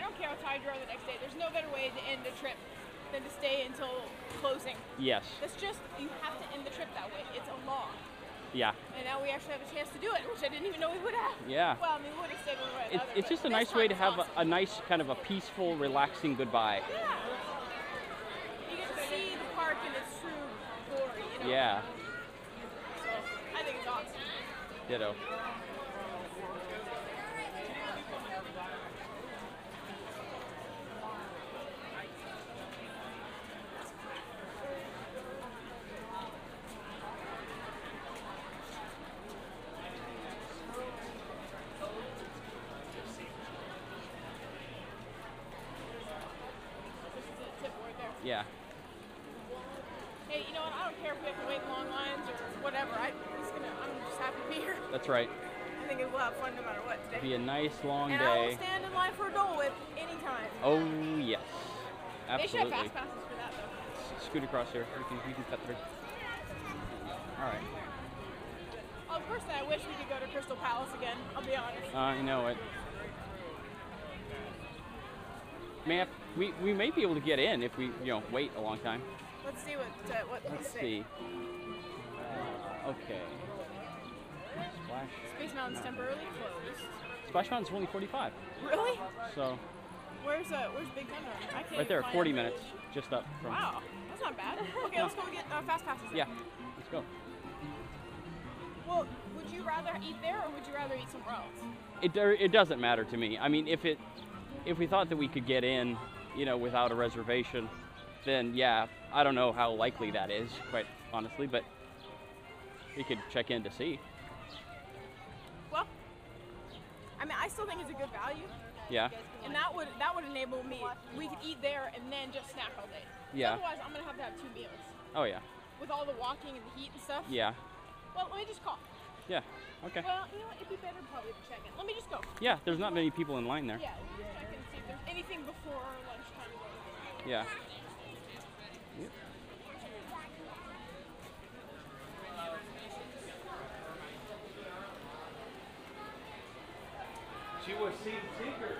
I don't care how tired you are the next day. There's no better way to end a trip than to stay until closing. Yes. That's just you have to end the trip that way. It's a law. Yeah. And now we actually have a chance to do it, which I didn't even know we would have. Yeah. Well, I mean, we would have stayed we were It's, other, it's just a nice way to have a, a nice kind of a peaceful, relaxing goodbye. Yeah. You get to see the park in its true glory. You know? Yeah. So I think it's awesome. Ditto. Yeah. Hey, you know what? I don't care if we have to wait long lines or whatever. I, I'm just gonna. I'm just happy to be here. That's right. I think we'll have fun no matter what today. Be a nice long and I will day. stand in line for a Dole Whip anytime. Oh yes. They should have Absolutely. fast passes for that though. Scoot across here. You can, you can cut through. All right. Oh, personally, I wish we could go to Crystal Palace again. I'll be honest. Uh, you know it. May have, we, we may be able to get in if we you know wait a long time. Let's see what uh, what Let's see. Uh, okay. Splash. Space Mountain's temporarily closed. Splash Mountain's only 45. Really? So Where's uh Where's Big Thunder? I can't right there, 40 it. minutes, just up from. Wow, that's not bad. Okay, let's go get uh, fast passes. then. Yeah. Let's go. Well, would you rather eat there or would you rather eat somewhere else? It it doesn't matter to me. I mean, if it if we thought that we could get in, you know, without a reservation, then yeah, I don't know how likely that is, quite honestly, but we could check in to see. Well, I mean, I still think it's a good value, Yeah. and that would that would enable me. We could eat there and then just snack all day. Yeah. Otherwise, I'm gonna have to have two meals Oh yeah. with all the walking and the heat and stuff. Yeah. Well, let me just call. Yeah. Okay. Well, you know what? It'd be better probably to check in. Let me just go. Yeah. There's not many people in line there. Yeah, just check and see if there's anything before lunchtime. Yeah. She was seen seeker.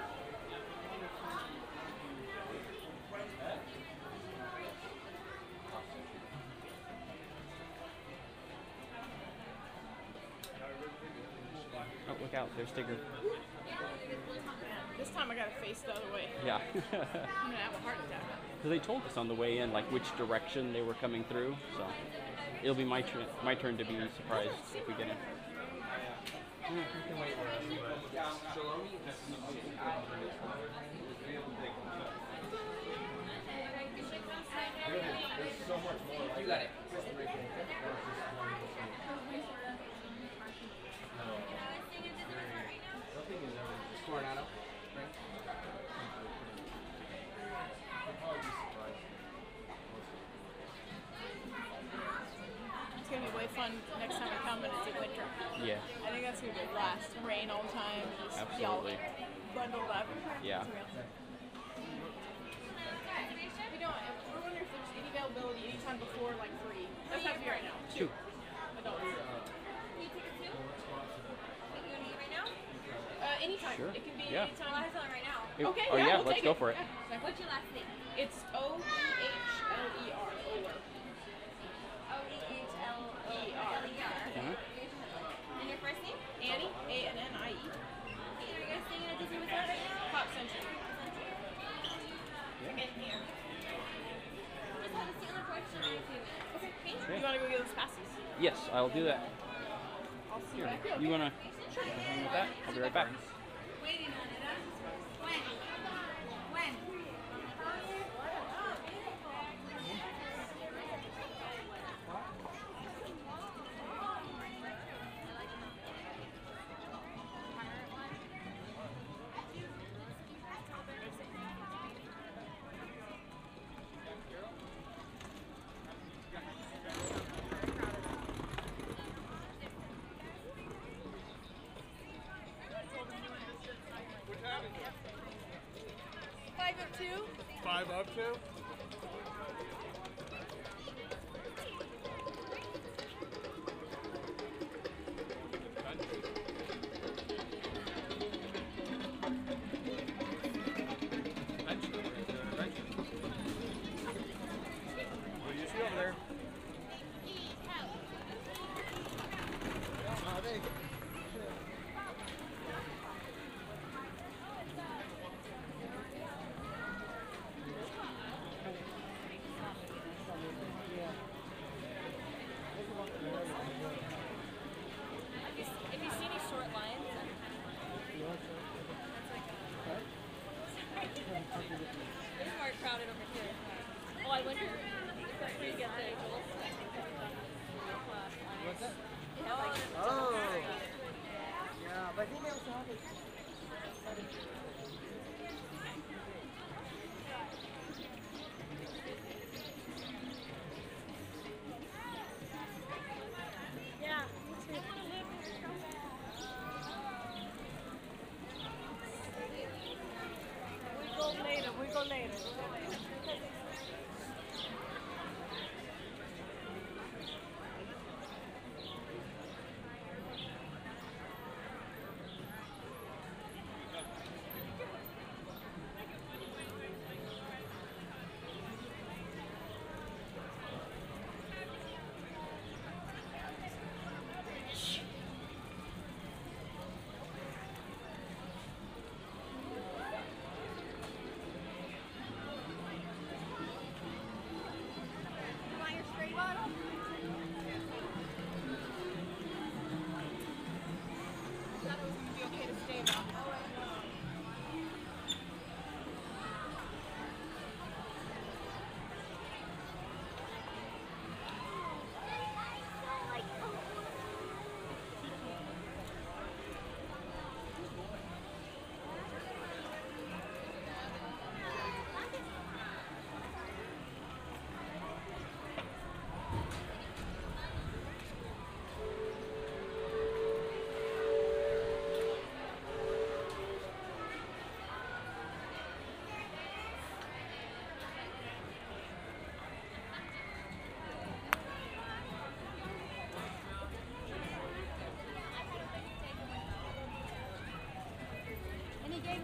Oh, look out! There's Tigger. This time I gotta face the other way. Yeah. I'm gonna have a heart attack. So they told us on the way in like which direction they were coming through, so it'll be my turn my turn to be surprised if we get in. You got it. Fun next time I come and it's in winter. Yeah. I think that's gonna be a blast. Rain all the time, just be all Absolutely. bundled up. Yeah. We don't. We're wondering if there's any availability anytime before like three. That's not right now. Two. Adults. Uh, anytime. Sure. It can be Yeah. anytime. right now. If- Okay, oh yeah, yeah, we'll let's take go it. for it. Yeah. What's your last name? It's O minutes. Okay. Okay. You want to go get those passes? Yes, I'll do that. I'll see Here, you back here. you wanna hang with that? I'll be right back. Two. Five up to?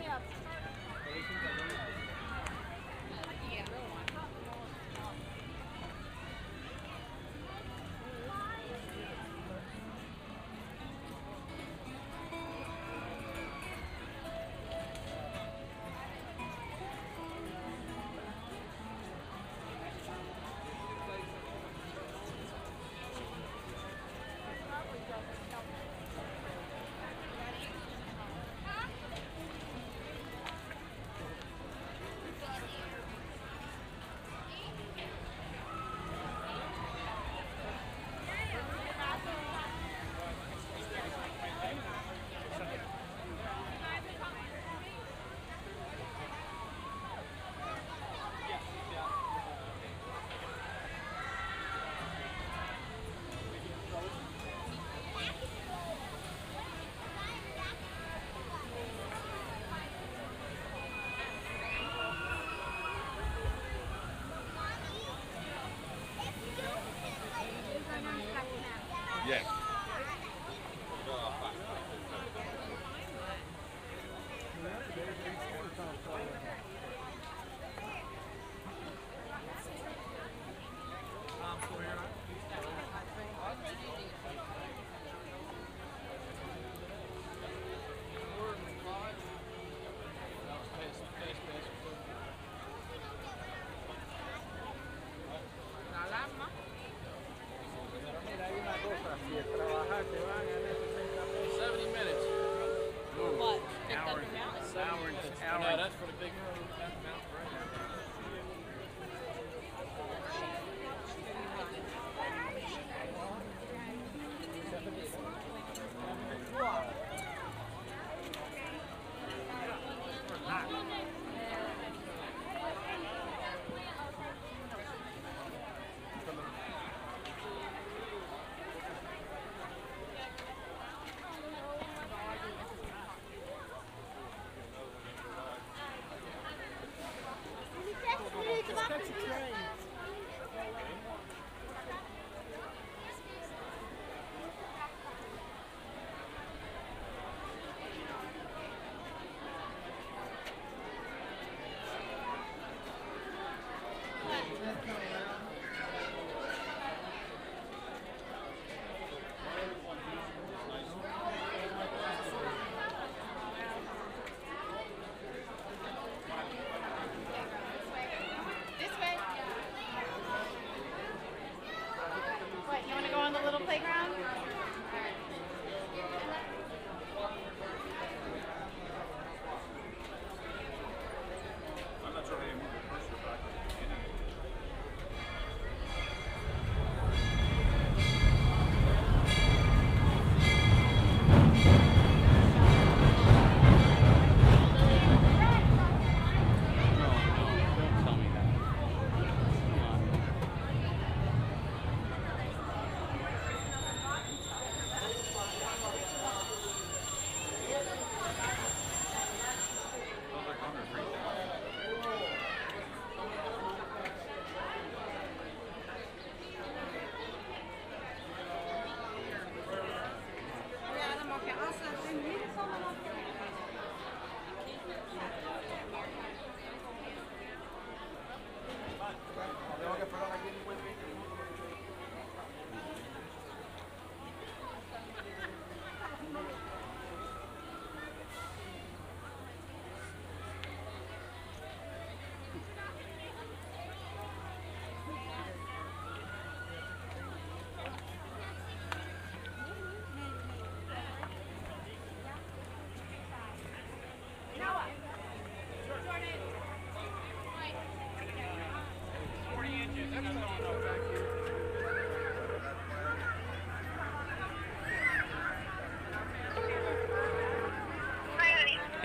And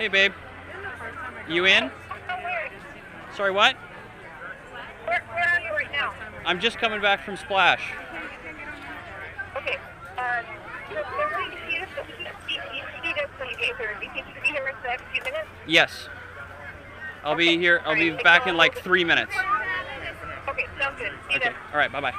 Hey, babe. You in? Sorry, what? Where, where are you right now? I'm just coming back from Splash. Okay. Minutes? Yes. I'll be here. I'll be back in like three minutes. Okay, sounds good. See Okay. All right. Bye bye.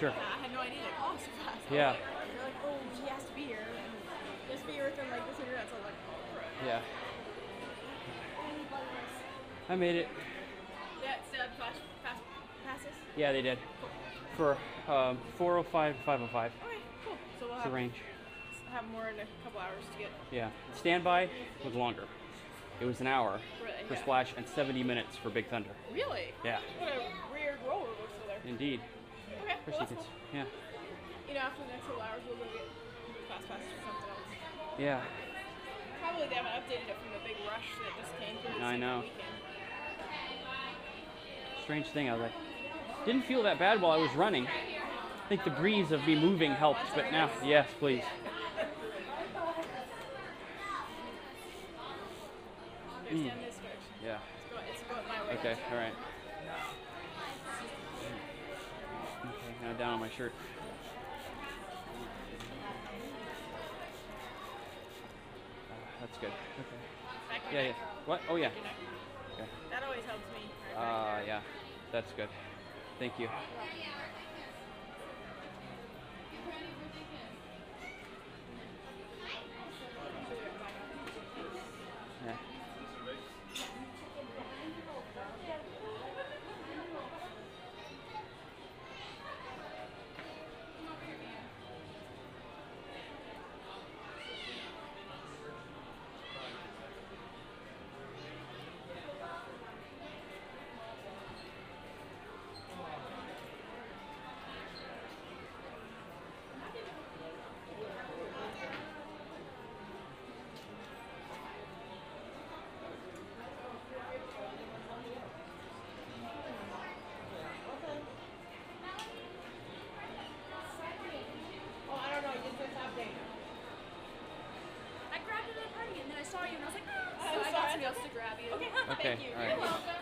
Sure. I had no idea. Like, oh, so fast. Yeah. They're like, oh, she has to be here. And to be here within like this many minutes. I was like, oh, crap. Yeah. I made it. Yeah, it's uh, fast, fast passes. Yeah, they did. For um, 405 to 505. Okay, cool. So we'll It's have, the range. have more in a couple hours to get. Yeah. Standby was longer. It was an hour Really? for Yeah. Splash and 70 minutes for Big Thunder. Really? Yeah. What a weird roller coaster there. Indeed. Okay, well, that's cool. Yeah. You know, after the next couple hours, we'll go get fast passes or something else. Yeah. Probably they haven't updated it from the big rush that just came through I know. weekend. Strange thing. I was like, didn't feel that bad while I was running. I think the breeze of me moving helped, but now, yes, please. There's down hmm. this direction. Yeah. It's going, it's going my way. Okay. All right. Okay. Now down on my shirt. Uh, that's good. Okay. Yeah. Yeah. What? Oh yeah. Okay. That always helps me. Right Uh, yeah. That's good. Thank you. just grab you. Okay. okay. Thank you. All right. You're welcome.